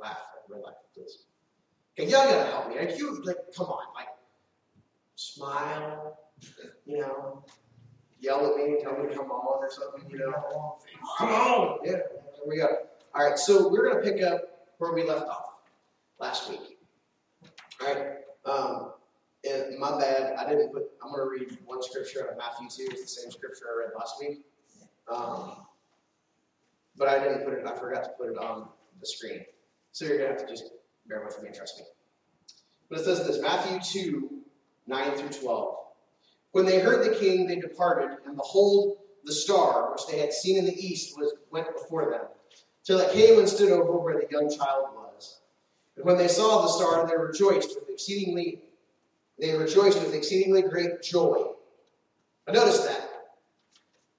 laugh in real life, please. Okay, y'all gotta help me. Like you, like, come on, like, smile, you know, yell at me, tell me to come on or something, you know. Come on, yeah, there we go. All right, so we're gonna pick up where we left off last week. All right, um, and my bad, I didn't put. I'm gonna read one scripture out of Matthew two. It's the same scripture I read last week. Um, but I didn't put it, I forgot to put it on the screen. So you're going to have to just bear with me and trust me. But it says this Matthew 2 9 through 12. When they heard the king, they departed, and behold, the star, which they had seen in the east, was, went before them, till it came and stood over where the young child was. And when they saw the star, they rejoiced with exceedingly they rejoiced with exceedingly great joy. But notice that.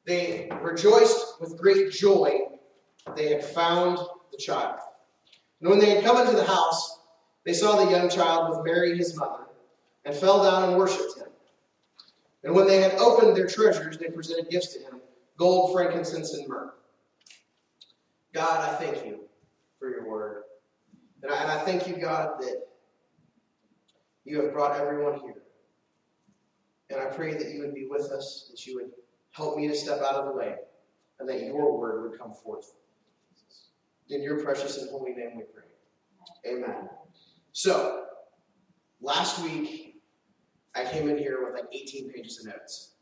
They rejoiced with great joy they had found the child. And when they had come into the house, they saw the young child with Mary his mother, and fell down and worshipped him. And when they had opened their treasures, they presented gifts to him gold, frankincense, and myrrh. God, I thank you for your word. And I, and I thank you, God, that you have brought everyone here. And I pray that you would be with us, that you would help me to step out of the way, and that your word would come forth. In your precious and holy name we pray. Amen. So, last week, I came in here with like 18 pages of notes.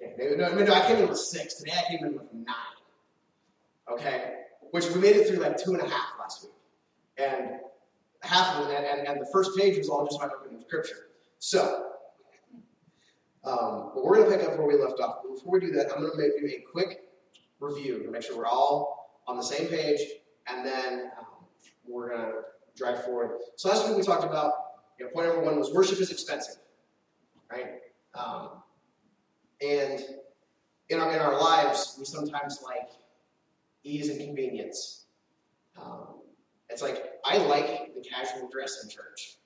Okay, no, no, no, I came in with six. Today I came in with nine. Okay? Which we made it through like two and a half last week. And half of it, and, and, and the first page was all just my opening scripture. So, um, but we're going to pick up where we left off. But before we do that, I'm going to do a quick review to make sure we're all on the same page and then um, we're going to drive forward. So last week we talked about, you know, point number one was worship is expensive, right? Um, and in our, in our lives, we sometimes like ease and convenience. Um, it's like, I like the casual dress in church.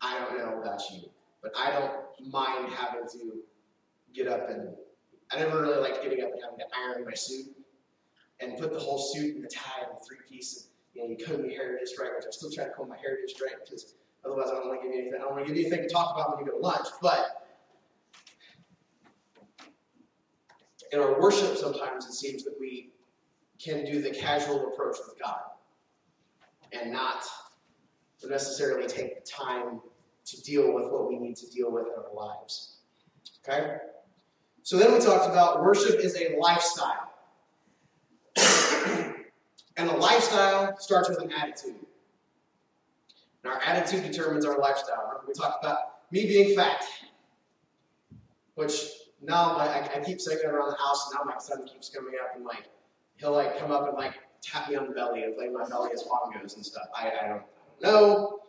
I don't know about you, but I don't mind having to get up and, I never really liked getting up and having to iron my suit and put the whole suit and the tie and the three piece. You know, you comb your hair just right, which I'm still trying to comb my hair just right because otherwise I don't want to give you anything. I don't want to give you anything to talk about when you go to lunch. But in our worship, sometimes it seems that we can do the casual approach with God and not necessarily take the time to deal with what we need to deal with in our lives. Okay? So then we talked about worship is a lifestyle. And a lifestyle starts with an attitude. And our attitude determines our lifestyle. Remember, we talked about me being fat, which now I, I, keep saying it around the house, and now my son keeps coming up and like he'll like come up and like tap me on the belly and play my belly as bongos and stuff. I, I don't know.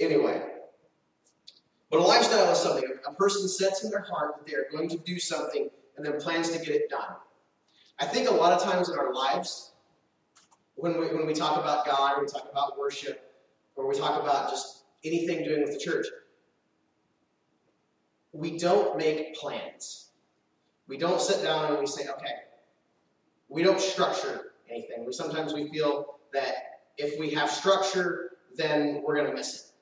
Anyway, but a lifestyle is something a person sets in their heart that they are going to do something and then plans to get it done. I think a lot of times in our lives, when we, when we talk about God, or we talk about worship, or we talk about just anything doing with the church, we don't make plans. We don't sit down and we say, okay, we don't structure anything. We sometimes we feel that if we have structure, then we're going to miss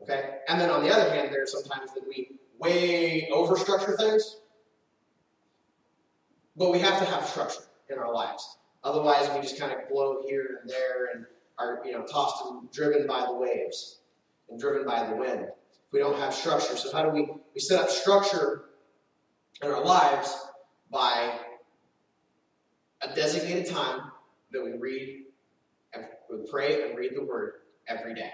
it. Okay? And then on the other hand, there's sometimes that we way overstructure things but we have to have structure in our lives. Otherwise, we just kind of blow here and there and are you know tossed and driven by the waves and driven by the wind. We don't have structure. So how do we we set up structure in our lives by a designated time that we read and we pray and read the word every day.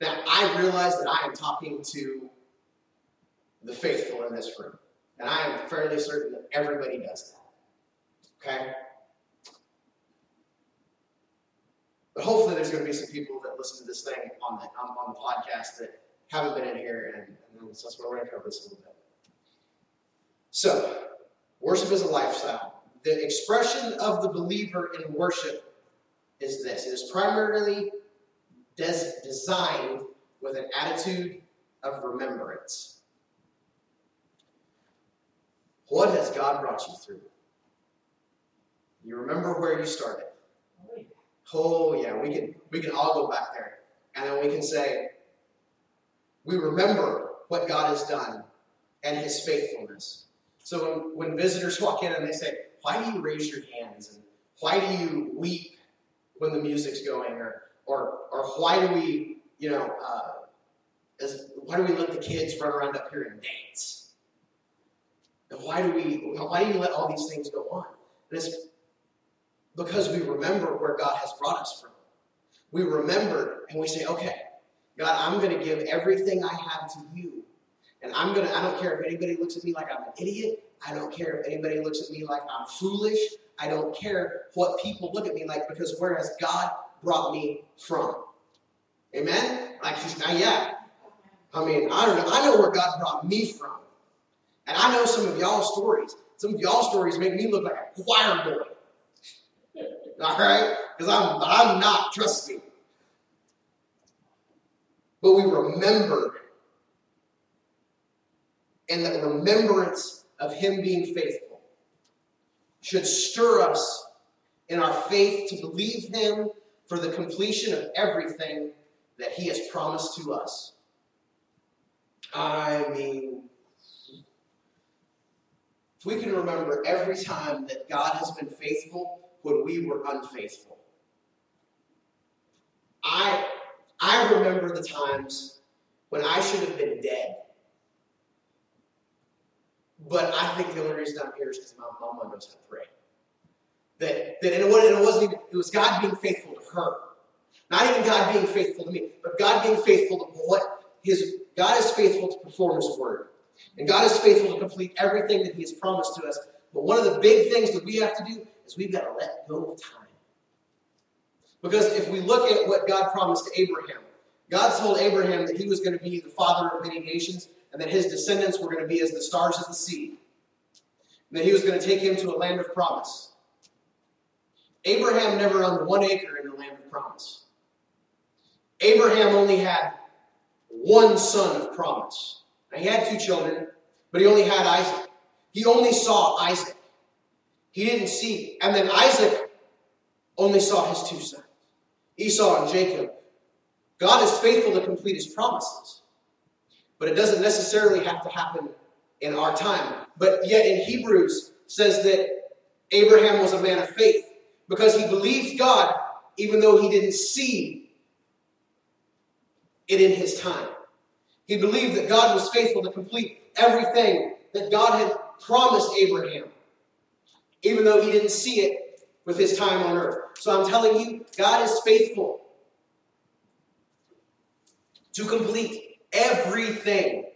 Now, I realize that I am talking to the faithful in this room. And I am fairly certain that everybody does that. Okay? But hopefully, there's going to be some people that listen to this thing on the, on, on the podcast that haven't been in here, and, and so that's where we're going to cover this a little bit. So, worship is a lifestyle. The expression of the believer in worship is this it is primarily des- designed with an attitude of remembrance. What has God brought you through? You remember where you started. Oh yeah, we can we can all go back there. And then we can say, we remember what God has done and his faithfulness. So when, when visitors walk in and they say, Why do you raise your hands? And why do you weep when the music's going? Or or or why do we, you know, uh, as, why do we let the kids run around up here and dance? And why do we why do you let all these things go on? And it's because we remember where God has brought us from. We remember and we say, okay, God, I'm going to give everything I have to you. And I'm going to, I don't care if anybody looks at me like I'm an idiot. I don't care if anybody looks at me like I'm foolish. I don't care what people look at me like because where has God brought me from? Amen? Like he's not yet. I mean, I don't know. I know where God brought me from. And I know some of y'all stories. Some of y'all stories make me look like a choir boy. All right? Because I'm, I'm not, trust me. But we remember. And that remembrance of Him being faithful should stir us in our faith to believe Him for the completion of everything that He has promised to us. I mean, if we can remember every time that God has been faithful when we were unfaithful. I I remember the times when I should have been dead. But I think the only reason I'm here is because my mama knows how to pray. That, that and it wasn't, it wasn't even, it was God being faithful to her. Not even God being faithful to me, but God being faithful to what his God is faithful to perform his word. And God is faithful to complete everything that he has promised to us. But one of the big things that we have to do is we've got to let go of time. Because if we look at what God promised to Abraham, God told Abraham that he was going to be the father of many nations and that his descendants were going to be as the stars of the sea. And that he was going to take him to a land of promise. Abraham never owned one acre in the land of promise. Abraham only had one son of promise. Now, he had two children, but he only had Isaac. He only saw Isaac. He didn't see. And then Isaac only saw his two sons Esau and Jacob. God is faithful to complete his promises, but it doesn't necessarily have to happen in our time. But yet in Hebrews says that Abraham was a man of faith because he believed God even though he didn't see it in his time. He believed that God was faithful to complete everything that God had promised Abraham, even though he didn't see it with his time on earth. So I'm telling you, God is faithful to complete everything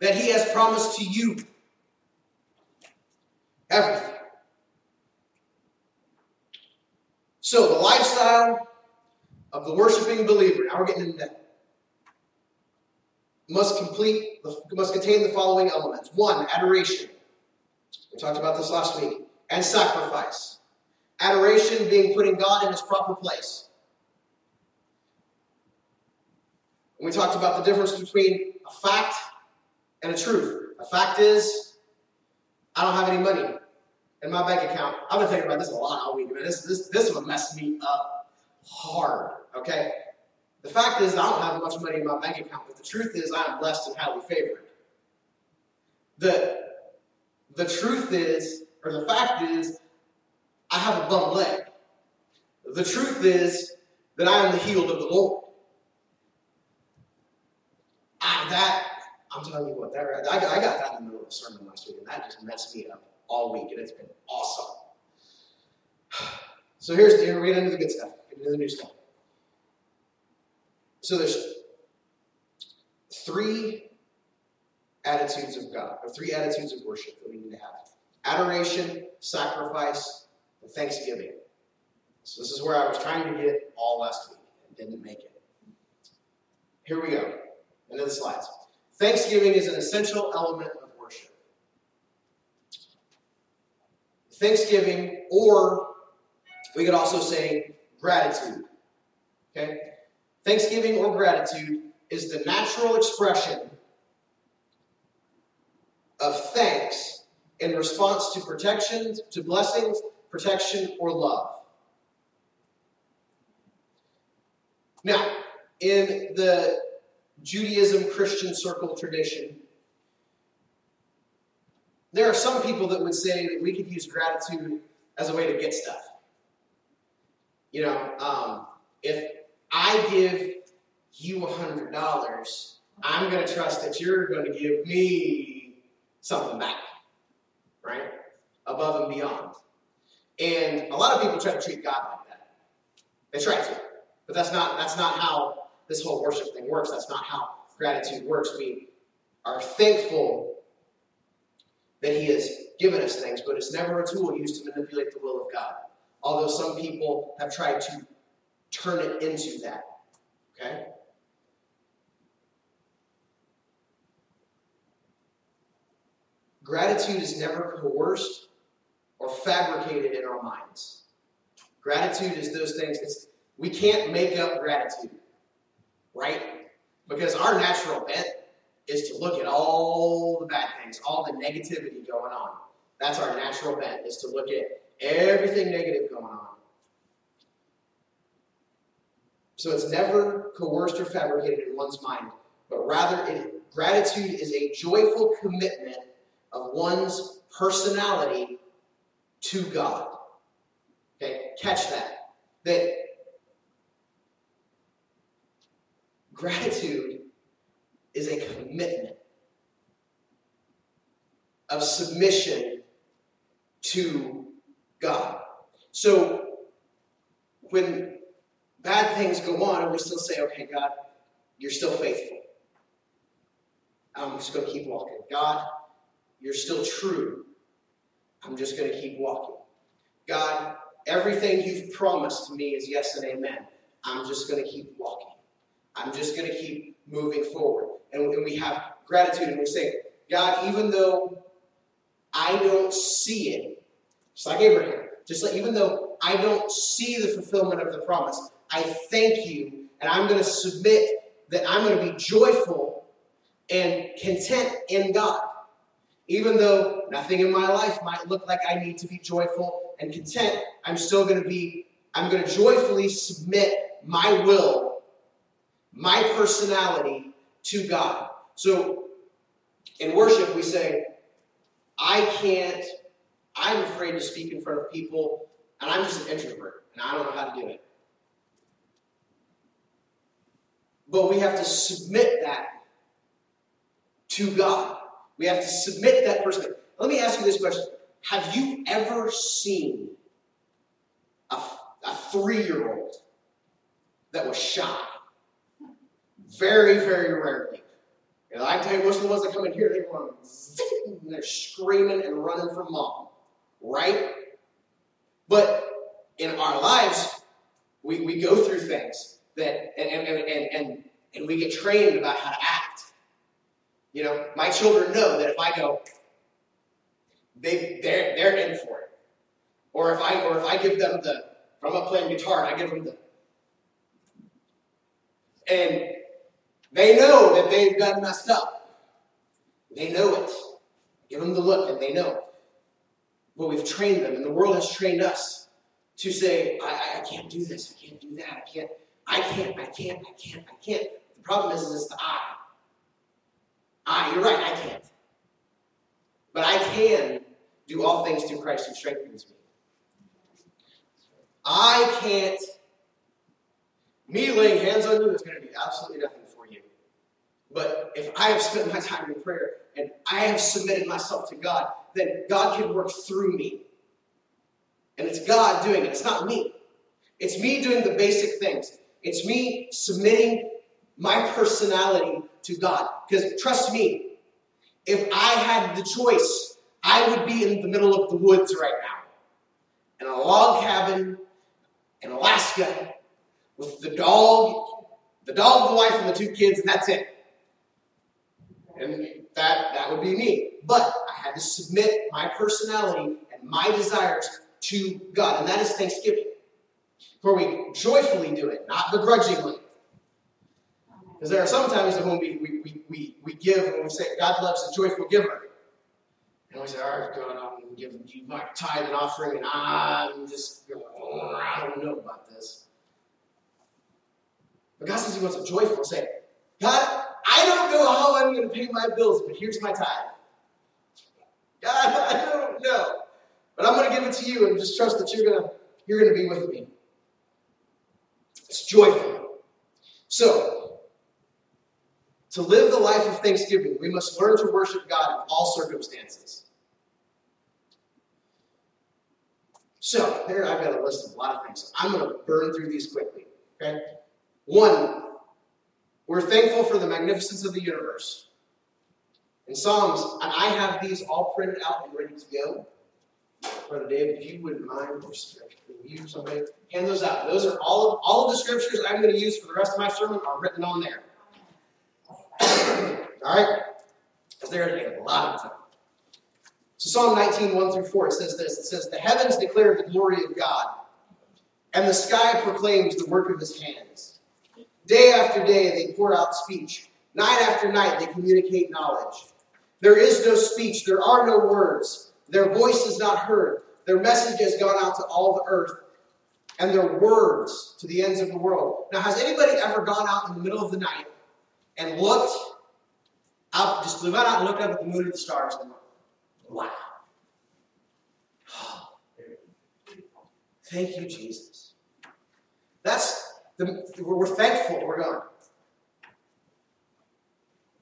that he has promised to you. Everything. So, the lifestyle of the worshiping believer, now we're getting into that, must complete, must contain the following elements. One, adoration. We talked about this last week. And sacrifice. Adoration being putting God in his proper place. We talked about the difference between a fact and a truth. A fact is, I don't have any money in my bank account. I've been thinking about this a lot all week, man. This, this, this would mess me up hard, okay? The fact is, I don't have much money in my bank account, but the truth is, I am blessed and highly favored. The, the truth is, or the fact is, I have a bum leg. The truth is that I am the healed of the Lord. I, that, I'm telling you what, that, I, I got that in the middle of the sermon last week, and that just messed me up all week, and it's been awesome. So here's, here, we get into the good stuff, into the new stuff. So there's three attitudes of God, or three attitudes of worship that we need to have adoration, sacrifice, and thanksgiving. So this is where I was trying to get all last week and didn't make it. Here we go. Into the slides. Thanksgiving is an essential element of worship. Thanksgiving, or we could also say gratitude. Okay? Thanksgiving or gratitude is the natural expression of thanks in response to protection, to blessings, protection, or love. Now, in the Judaism Christian circle tradition, there are some people that would say that we could use gratitude as a way to get stuff. You know, um, if I give you a $100, I'm going to trust that you're going to give me something back, right? Above and beyond. And a lot of people try to treat God like that. They try to. But that's not that's not how this whole worship thing works. That's not how gratitude works. We are thankful that He has given us things, but it's never a tool used to manipulate the will of God. Although some people have tried to turn it into that. Okay? Gratitude is never coerced or fabricated in our minds. Gratitude is those things. It's, we can't make up gratitude, right? Because our natural bent is to look at all the bad things, all the negativity going on. That's our natural bent, is to look at everything negative going on. So it's never coerced or fabricated in one's mind, but rather it, gratitude is a joyful commitment of one's personality to God. Okay, catch that. That gratitude is a commitment of submission to God. So when bad things go on and we still say, okay, God, you're still faithful. I'm just going to keep walking. God, you're still true. I'm just going to keep walking. God, everything you've promised to me is yes and amen. I'm just going to keep walking. I'm just going to keep moving forward. And, and we have gratitude and we say, God, even though I don't see it, just like Abraham, just like even though I don't see the fulfillment of the promise, I thank you and I'm going to submit that I'm going to be joyful and content in God. Even though nothing in my life might look like I need to be joyful and content, I'm still going to be, I'm going to joyfully submit my will, my personality to God. So in worship, we say, I can't, I'm afraid to speak in front of people, and I'm just an introvert, and I don't know how to do it. But we have to submit that to God. We have to submit that person. Let me ask you this question Have you ever seen a, a three year old that was shy? Very, very rarely. You know, I tell you, most of the ones that come in here, they run, they're screaming and running from mom, right? But in our lives, we, we go through things that, and, and, and, and, and we get trained about how to act. You know, my children know that if I go, they they're they're in for it. Or if I or if I give them the if I'm playing guitar and I give them the and they know that they've done messed up. They know it. Give them the look and they know. But we've trained them, and the world has trained us to say, I, I can't do this, I can't do that, I can't, I can't, I can't, I can't, I can't. The problem is, is it's the I. I, you're right, I can't. But I can do all things through Christ who strengthens me. I can't. Me laying hands on you is going to do absolutely nothing for you. But if I have spent my time in prayer and I have submitted myself to God, then God can work through me. And it's God doing it, it's not me. It's me doing the basic things. It's me submitting my personality to God. Because trust me, if I had the choice, I would be in the middle of the woods right now, in a log cabin in Alaska, with the dog, the dog, the wife, and the two kids, and that's it. And that that would be me. But I had to submit my personality and my desires to God, and that is Thanksgiving, where we joyfully do it, not begrudgingly. Because there are some times when we, we, we, we, give and we say, God loves a joyful giver. And we say, all right, God, I'm going giving you my tithe and offering, and I'm just, I don't know about this. But God says He wants a joyful. Say, God, I don't know how I'm going to pay my bills, but here's my tithe. God, I don't know. But I'm going to give it to you and just trust that you're going to you're going to be with me. It's joyful. So, to live the life of thanksgiving, we must learn to worship God in all circumstances. So, there I've got a list of a lot of things. I'm going to burn through these quickly. Okay? One, we're thankful for the magnificence of the universe. In Psalms, and I have these all printed out and ready to go. Brother David, if you wouldn't mind, or you somebody hand those out. Those are all of all of the scriptures I'm going to use for the rest of my sermon are written on there. All right, because they're going to there's a lot of time. So Psalm 19, 1 through 4, it says this. It says, The heavens declare the glory of God, and the sky proclaims the work of his hands. Day after day they pour out speech. Night after night they communicate knowledge. There is no speech, there are no words. Their voice is not heard. Their message has gone out to all the earth, and their words to the ends of the world. Now, has anybody ever gone out in the middle of the night and looked up, just went out and looked up at the moon and the stars and wow. Thank you, Jesus. That's the, we're thankful. We're going,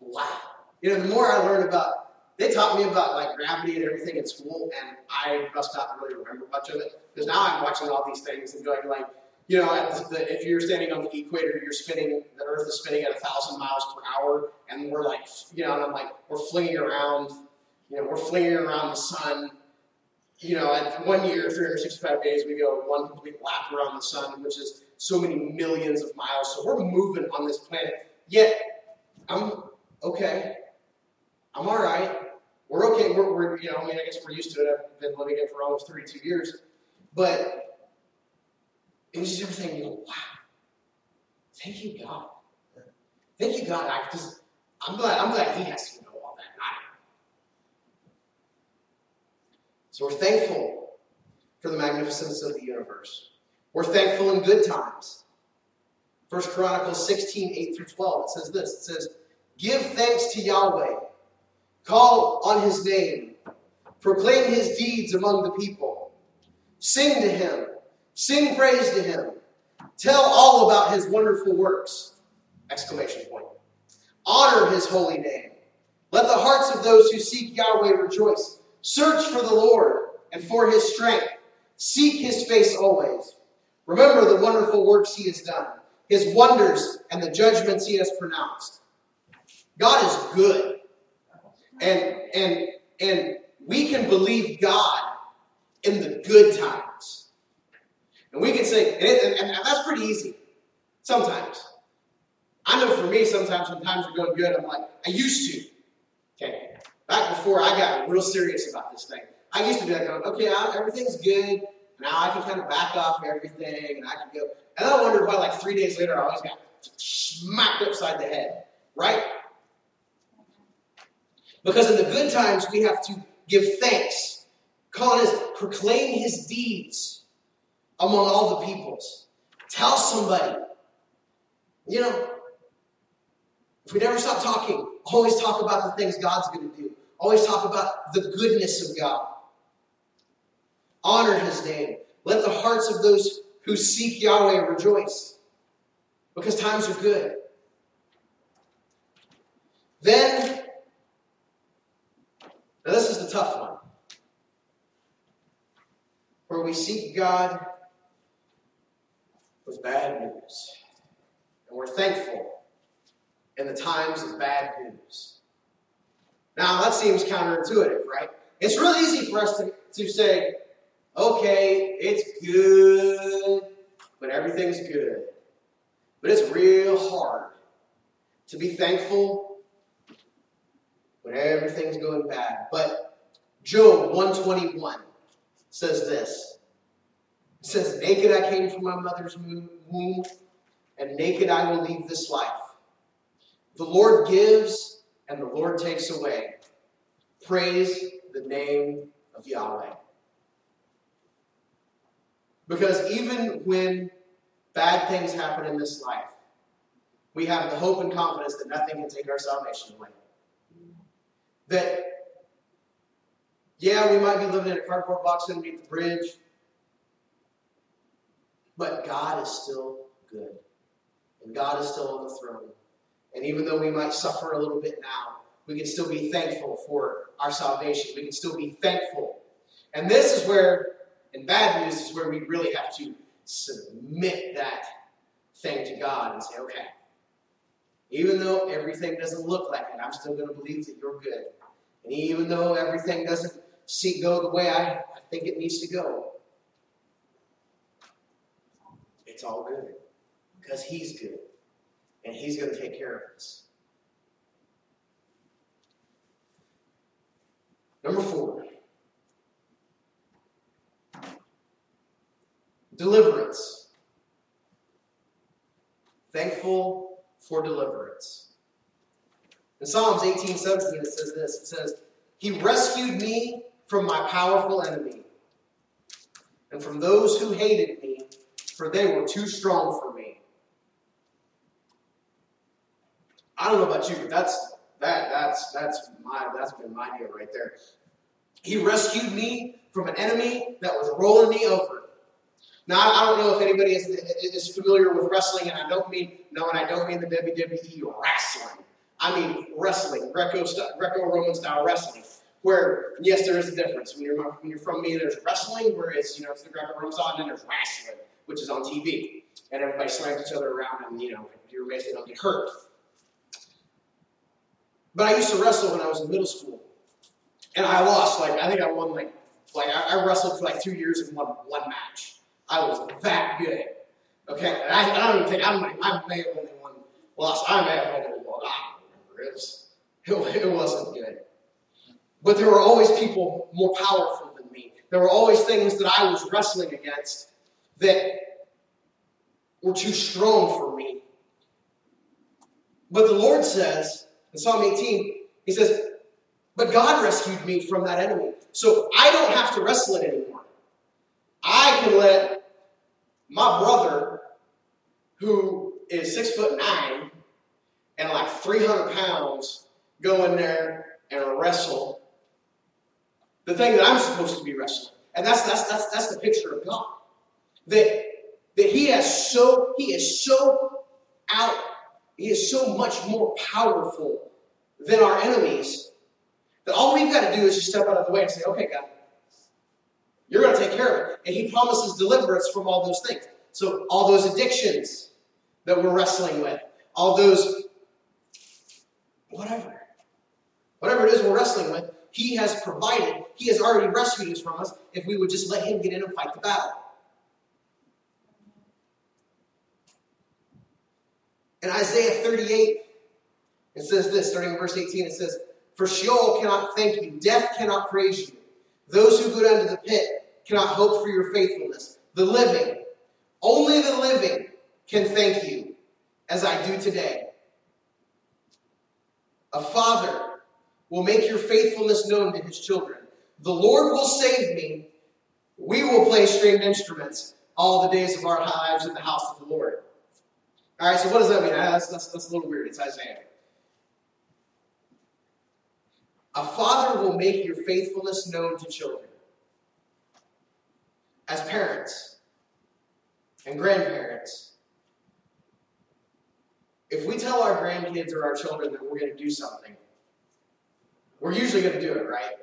wow. You know, the more I learn about they taught me about like gravity and everything in school, and I must not really remember much of it because now I'm watching all these things and going like, you know, if you're standing on the equator, you're spinning, the Earth is spinning at a thousand miles per hour, and we're like, you know, and I'm like, we're flinging around, you know, we're flinging around the sun. You know, at one year, 365 days, we go one complete lap around the sun, which is so many millions of miles. So we're moving on this planet. Yet, I'm okay. I'm all right. We're okay. We're, we're, you know, I mean, I guess we're used to it. I've been living it for almost 32 years. But it was just everything, you go, wow. Thank you, God. Thank you, God. I, cause I'm glad, I'm glad He has to know all that. I, so we're thankful for the magnificence of the universe. We're thankful in good times. First Chronicles 16, 8 through 12, it says this. It says, Give thanks to Yahweh Call on his name. Proclaim his deeds among the people. Sing to him. Sing praise to him. Tell all about his wonderful works. Exclamation point. Honor his holy name. Let the hearts of those who seek Yahweh rejoice. Search for the Lord and for his strength. Seek his face always. Remember the wonderful works he has done, his wonders and the judgments he has pronounced. God is good. And and and we can believe God in the good times. And we can say, and, and, and that's pretty easy sometimes. I know for me, sometimes when times are going good, I'm like, I used to. Okay. Back before I got real serious about this thing, I used to be like, okay, I, everything's good. Now I can kind of back off everything and I can go. And I wondered why, like three days later, I always got smacked upside the head, right? Because in the good times, we have to give thanks. Call it proclaim his deeds among all the peoples. Tell somebody. You know, if we never stop talking, always talk about the things God's going to do. Always talk about the goodness of God. Honor his name. Let the hearts of those who seek Yahweh rejoice. Because times are good. Then now, this is the tough one. Where we seek God bad news. And we're thankful in the times of bad news. Now, that seems counterintuitive, right? It's really easy for us to, to say, okay, it's good, but everything's good. But it's real hard to be thankful when everything's going bad. But Job 121 says this. It says, Naked I came from my mother's womb, and naked I will leave this life. The Lord gives, and the Lord takes away. Praise the name of Yahweh. Because even when bad things happen in this life, we have the hope and confidence that nothing can take our salvation away. That, yeah, we might be living in a cardboard box underneath the bridge, but God is still good. And God is still on the throne. And even though we might suffer a little bit now, we can still be thankful for our salvation. We can still be thankful. And this is where, in bad news, is where we really have to submit that thing to God and say, okay, even though everything doesn't look like it, I'm still going to believe that you're good. And even though everything doesn't see, go the way I, I think it needs to go, it's all good because He's good and He's going to take care of us. Number four deliverance. Thankful for deliverance. In Psalms 18 17, it says this it says, He rescued me from my powerful enemy and from those who hated me, for they were too strong for me. I don't know about you, but that's that that's that's my that's been my deal right there. He rescued me from an enemy that was rolling me over. Now, I don't know if anybody is, is familiar with wrestling, and I don't mean, no, and I don't mean the WWE wrestling. I mean wrestling, Greco, Greco-Roman style wrestling, where, yes, there is a difference. When you're, when you're from me, there's wrestling, where it's, you know, it's the Greco-Roman style, and then there's wrestling, which is on TV. And everybody slams each other around, and, you know, you're they don't get hurt. But I used to wrestle when I was in middle school. And I lost, like, I think I won, like, like I, wrestled for like two years and won one match. I was that good. Okay, and I, I don't even think I might, I may have only won lost. I may have only won. I don't remember. It was it, it wasn't good. But there were always people more powerful than me. There were always things that I was wrestling against that were too strong for me. But the Lord says in Psalm 18, He says, But God rescued me from that enemy. So I don't have to wrestle it anymore. I can let my brother, who is six foot nine and like 300 pounds, go in there and wrestle the thing that I'm supposed to be wrestling. And that's that's that's that's the picture of God. That that He has so He is so out, He is so much more powerful than our enemies that all we've got to do is just step out of the way and say, okay, God, you're going to take care of it. And he promises deliverance from all those things. So, all those addictions that we're wrestling with, all those, whatever, whatever it is we're wrestling with, he has provided, he has already rescued us from us if we would just let him get in and fight the battle. In Isaiah 38, it says this, starting in verse 18, it says, For Sheol cannot thank you, death cannot praise you. Those who go down to the pit cannot hope for your faithfulness. The living, only the living can thank you as I do today. A father will make your faithfulness known to his children. The Lord will save me. We will play stringed instruments all the days of our lives in the house of the Lord. All right, so what does that mean? That's, that's, that's a little weird. It's Isaiah. A father will make your faithfulness known to children as parents and grandparents, if we tell our grandkids or our children that we're going to do something, we're usually going to do it, right?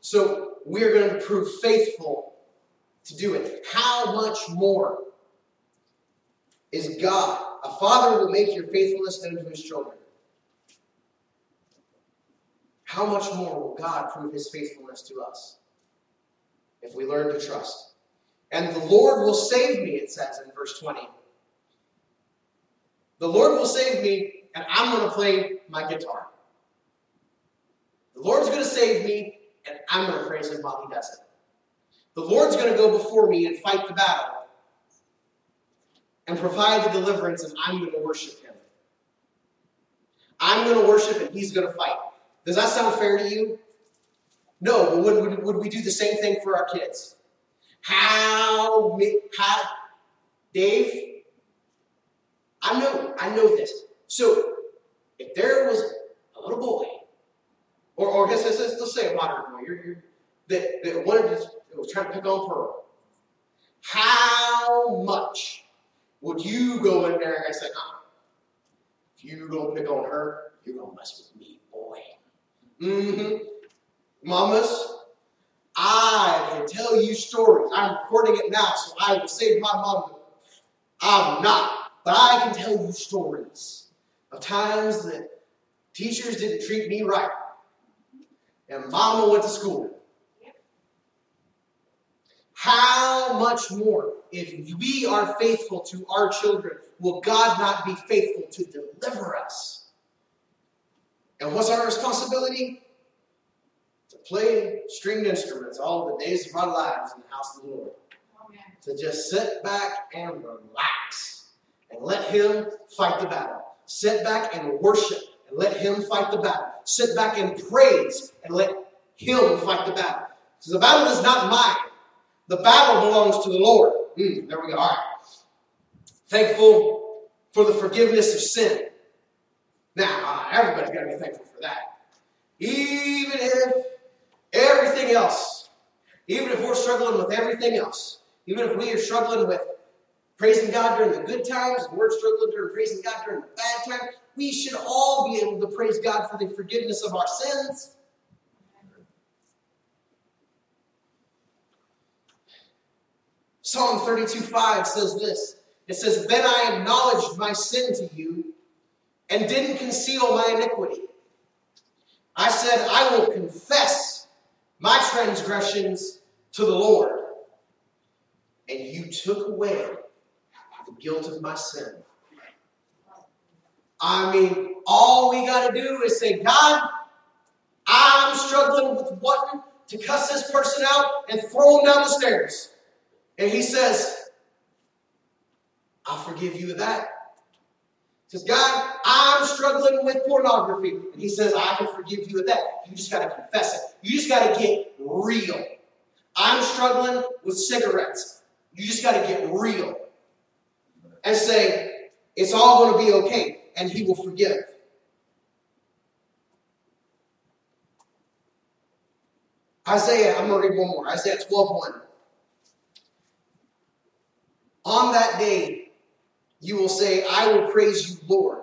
So we're going to prove faithful to do it. How much more is God? A father will make your faithfulness known to his children. How much more will God prove his faithfulness to us? if we learn to trust. And the Lord will save me, it says in verse 20. The Lord will save me, and I'm going to play my guitar. The Lord's going to save me, and I'm going to praise Him while He does it. The Lord's going to go before me and fight the battle and provide the deliverance, and I'm going to worship Him. I'm going to worship, and He's going to fight. Does that sound fair to you? No, but would, would, would we do the same thing for our kids? How, how, Dave, I know, I know this. So if there was a little boy, or, or let's, let's, let's say a modern boy, you're, you're, that, that wanted to, was trying to pick on Pearl, how much would you go in there and say, uh, if you gonna pick on her, you're gonna mess with me, boy. Mm-hmm. Mamas, I can tell you stories. I'm recording it now, so I will save my mom. I'm not, but I can tell you stories of times that teachers didn't treat me right, and mama went to school. How much more, if we are faithful to our children, will God not be faithful to deliver us? And what's our responsibility? To play stringed instruments all the days of our lives in the house of the Lord. Amen. To just sit back and relax and let Him fight the battle. Sit back and worship and let Him fight the battle. Sit back and praise and let Him fight the battle. Because the battle is not mine. The battle belongs to the Lord. Mm, there we go. All right. Thankful for the forgiveness of sin. Now, uh, everybody's got to be thankful for that. Even if everything else, even if we're struggling with everything else, even if we are struggling with praising God during the good times, and we're struggling during praising God during the bad times, we should all be able to praise God for the forgiveness of our sins. Psalm 32 5 says this It says, Then I acknowledged my sin to you and didn't conceal my iniquity. I said, I will confess my transgressions to the Lord. And you took away the guilt of my sin. I mean, all we got to do is say, God, I'm struggling with wanting to cuss this person out and throw him down the stairs. And he says, I'll forgive you that. He says, God, I'm struggling with pornography. And he says, I can forgive you of that. You just got to confess it. You just got to get real. I'm struggling with cigarettes. You just got to get real and say, it's all going to be okay. And he will forgive. Isaiah, I'm going to read one more. Isaiah 12 1. On that day, you will say, I will praise you, Lord.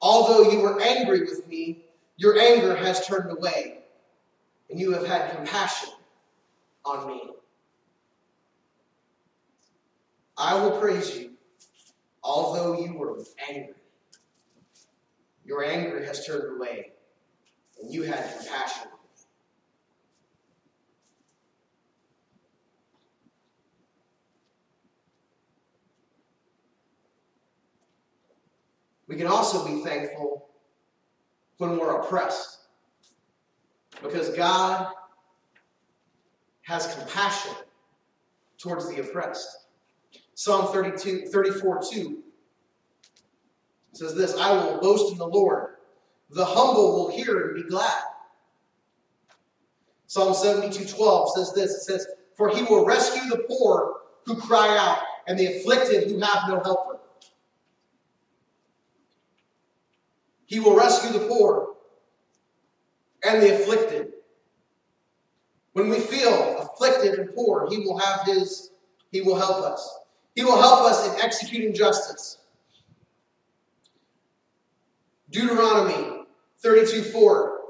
Although you were angry with me, your anger has turned away, and you have had compassion on me. I will praise you, although you were angry. Your anger has turned away, and you had compassion We can also be thankful when we're oppressed because God has compassion towards the oppressed. Psalm 32, 34 2 says this I will boast in the Lord. The humble will hear and be glad. Psalm 72 12 says this it says, For he will rescue the poor who cry out, and the afflicted who have no helper. He will rescue the poor and the afflicted. When we feel afflicted and poor, He will have His, He will help us. He will help us in executing justice. Deuteronomy 32 4.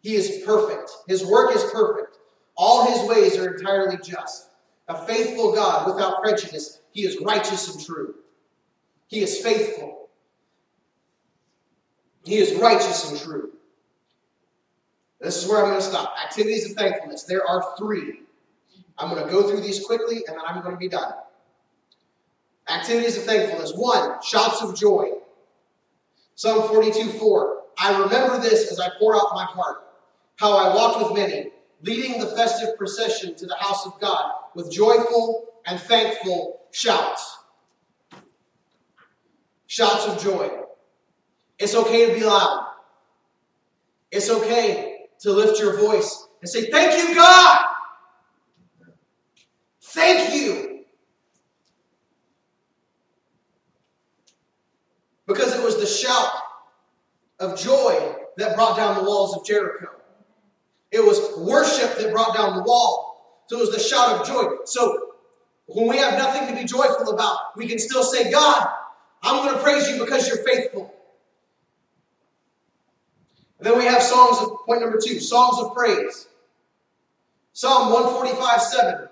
He is perfect. His work is perfect. All his ways are entirely just. A faithful God without prejudice. He is righteous and true. He is faithful. He is righteous and true. This is where I'm going to stop. Activities of thankfulness. There are three. I'm going to go through these quickly and then I'm going to be done. Activities of thankfulness. One, shouts of joy. Psalm 42 4. I remember this as I pour out my heart, how I walked with many, leading the festive procession to the house of God with joyful and thankful shouts. Shouts of joy. It's okay to be loud. It's okay to lift your voice and say, Thank you, God! Thank you! Because it was the shout of joy that brought down the walls of Jericho. It was worship that brought down the wall. So it was the shout of joy. So when we have nothing to be joyful about, we can still say, God, I'm going to praise you because you're faithful. And then we have songs of point number two, songs of praise. Psalm 145 7.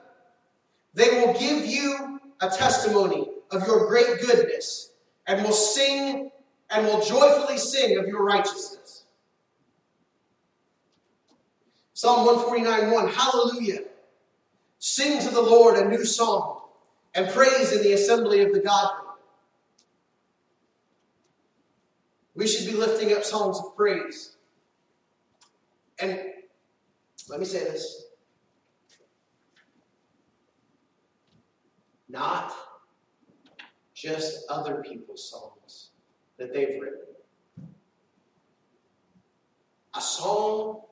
They will give you a testimony of your great goodness and will sing and will joyfully sing of your righteousness. Psalm 149 1. Hallelujah. Sing to the Lord a new song and praise in the assembly of the godly. We should be lifting up songs of praise. And let me say this not just other people's songs that they've written. A song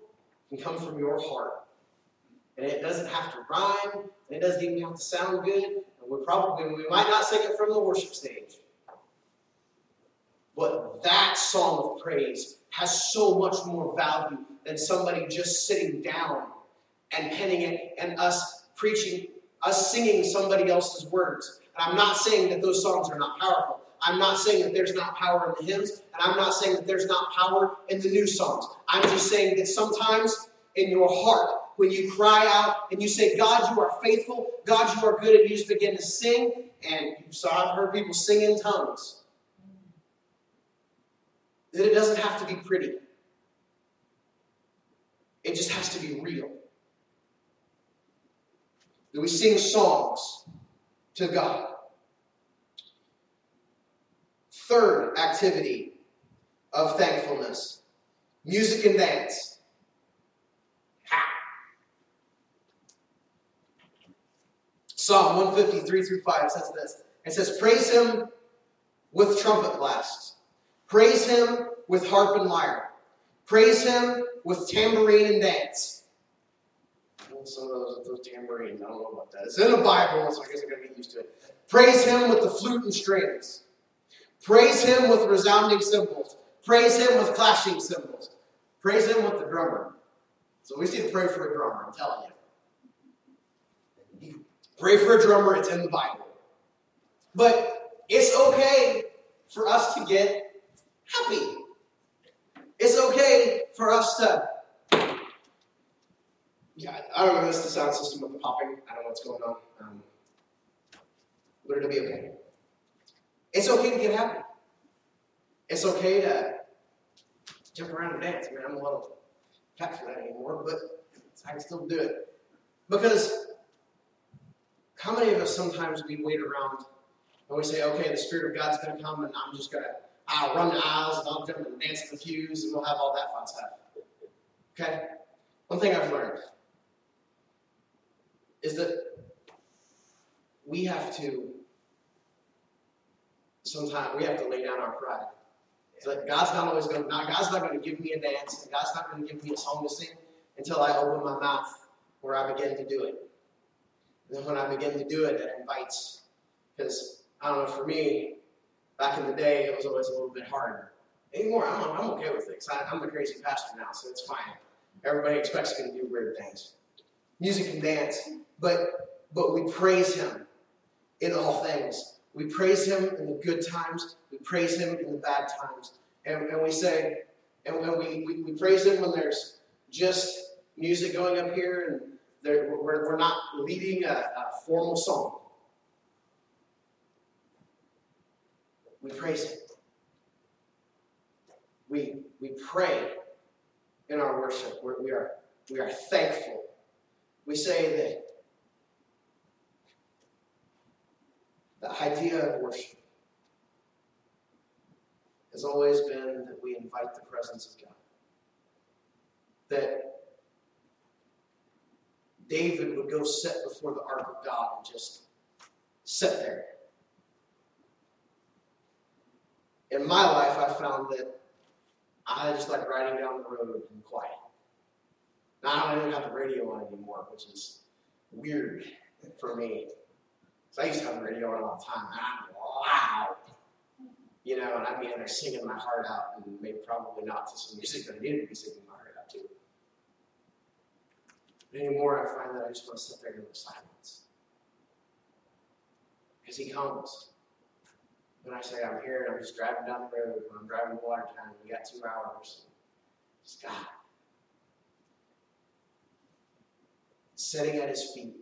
can come from your heart. And it doesn't have to rhyme, and it doesn't even have to sound good. And we probably we might not sing it from the worship stage. But that song of praise has so much more value than somebody just sitting down and penning it and us preaching, us singing somebody else's words. And I'm not saying that those songs are not powerful. I'm not saying that there's not power in the hymns, and I'm not saying that there's not power in the new songs. I'm just saying that sometimes in your heart, when you cry out and you say, God, you are faithful, God, you are good, and you just begin to sing, and so I've heard people sing in tongues, that it doesn't have to be pretty. It just has to be real. That we sing songs to God. Third activity of thankfulness music and dance. Psalm 153 through 5 says this. It says, Praise him with trumpet blasts. Praise him with harp and lyre. Praise him with tambourine and dance. Some of those, those tambourines, I don't know about that. It's in the Bible, so I guess going to get used to it. Praise him with the flute and strings. Praise him with resounding cymbals. Praise him with clashing cymbals. Praise him with the drummer. So we need to pray for a drummer, I'm telling you. Pray for a drummer, it's in the Bible. But it's okay for us to get happy. It's okay for us to. Yeah, I don't know. This is the sound system with the popping. I don't know what's going on. Um, but it'll be okay. It's okay to get happy. It's okay to jump around and dance. I mean, I'm a little fat for that anymore, but I can still do it. Because how many of us sometimes we wait around and we say, okay, the Spirit of God's going to come and I'm just going to I'll run the aisles and I'll jump and dance in the pews and we'll have all that fun stuff. Okay? One thing I've learned is that we have to sometimes we have to lay down our pride. It's like God's not always going to God's not going to give me a dance and God's not going to give me a song to sing until I open my mouth where I begin to do it. And then when I begin to do it, it invites because I don't know, for me, back in the day, it was always a little bit harder. Anymore, I'm, I'm okay with it. I, I'm a crazy pastor now, so it's fine. Everybody expects me to do weird things. Music and dance, but but we praise Him in all things. We praise Him in the good times. We praise Him in the bad times, and, and we say, and, and we, we, we praise Him when there's just music going up here, and there, we're, we're not leading a, a formal song. We praise Him. We, we pray in our worship. We're, we are, we are thankful. We say that the idea of worship has always been that we invite the presence of God. That David would go sit before the ark of God and just sit there in my life, I found that I just like riding down the road and quiet. Now I don't even have the radio on anymore, which is weird for me. So I used to have the radio on all the time, and I'm loud. You know, and I'd be in there singing my heart out, and maybe probably not to some music that I needed to be singing my heart out to. But anymore, I find that I just want to sit there in the silence. Because He comes. When I say I'm here and I'm just driving down the road, when I'm driving to Watertown, we got two hours. Just God. Sitting at His feet,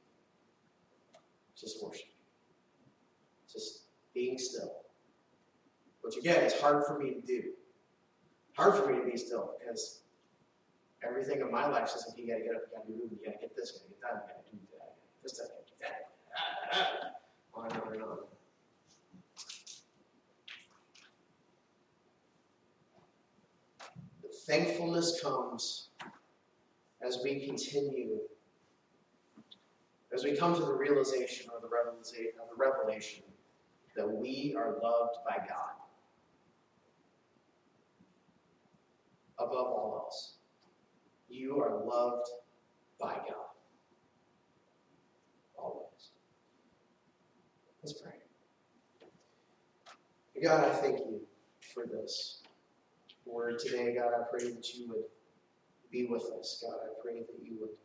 just worship. Just being still. Which again is hard for me to do. Hard for me to be still because everything in my life says, you gotta get up, you gotta move, you gotta get this, you gotta get that, you gotta do that, this, that, you gotta do that. On and on and on. The thankfulness comes as we continue, as we come to the realization or the revelation, of the revelation that we are loved by God above all else. You are loved by God. Always. Let's pray. God, I thank you for this word today. God, I pray that you would be with us. God, I pray that you would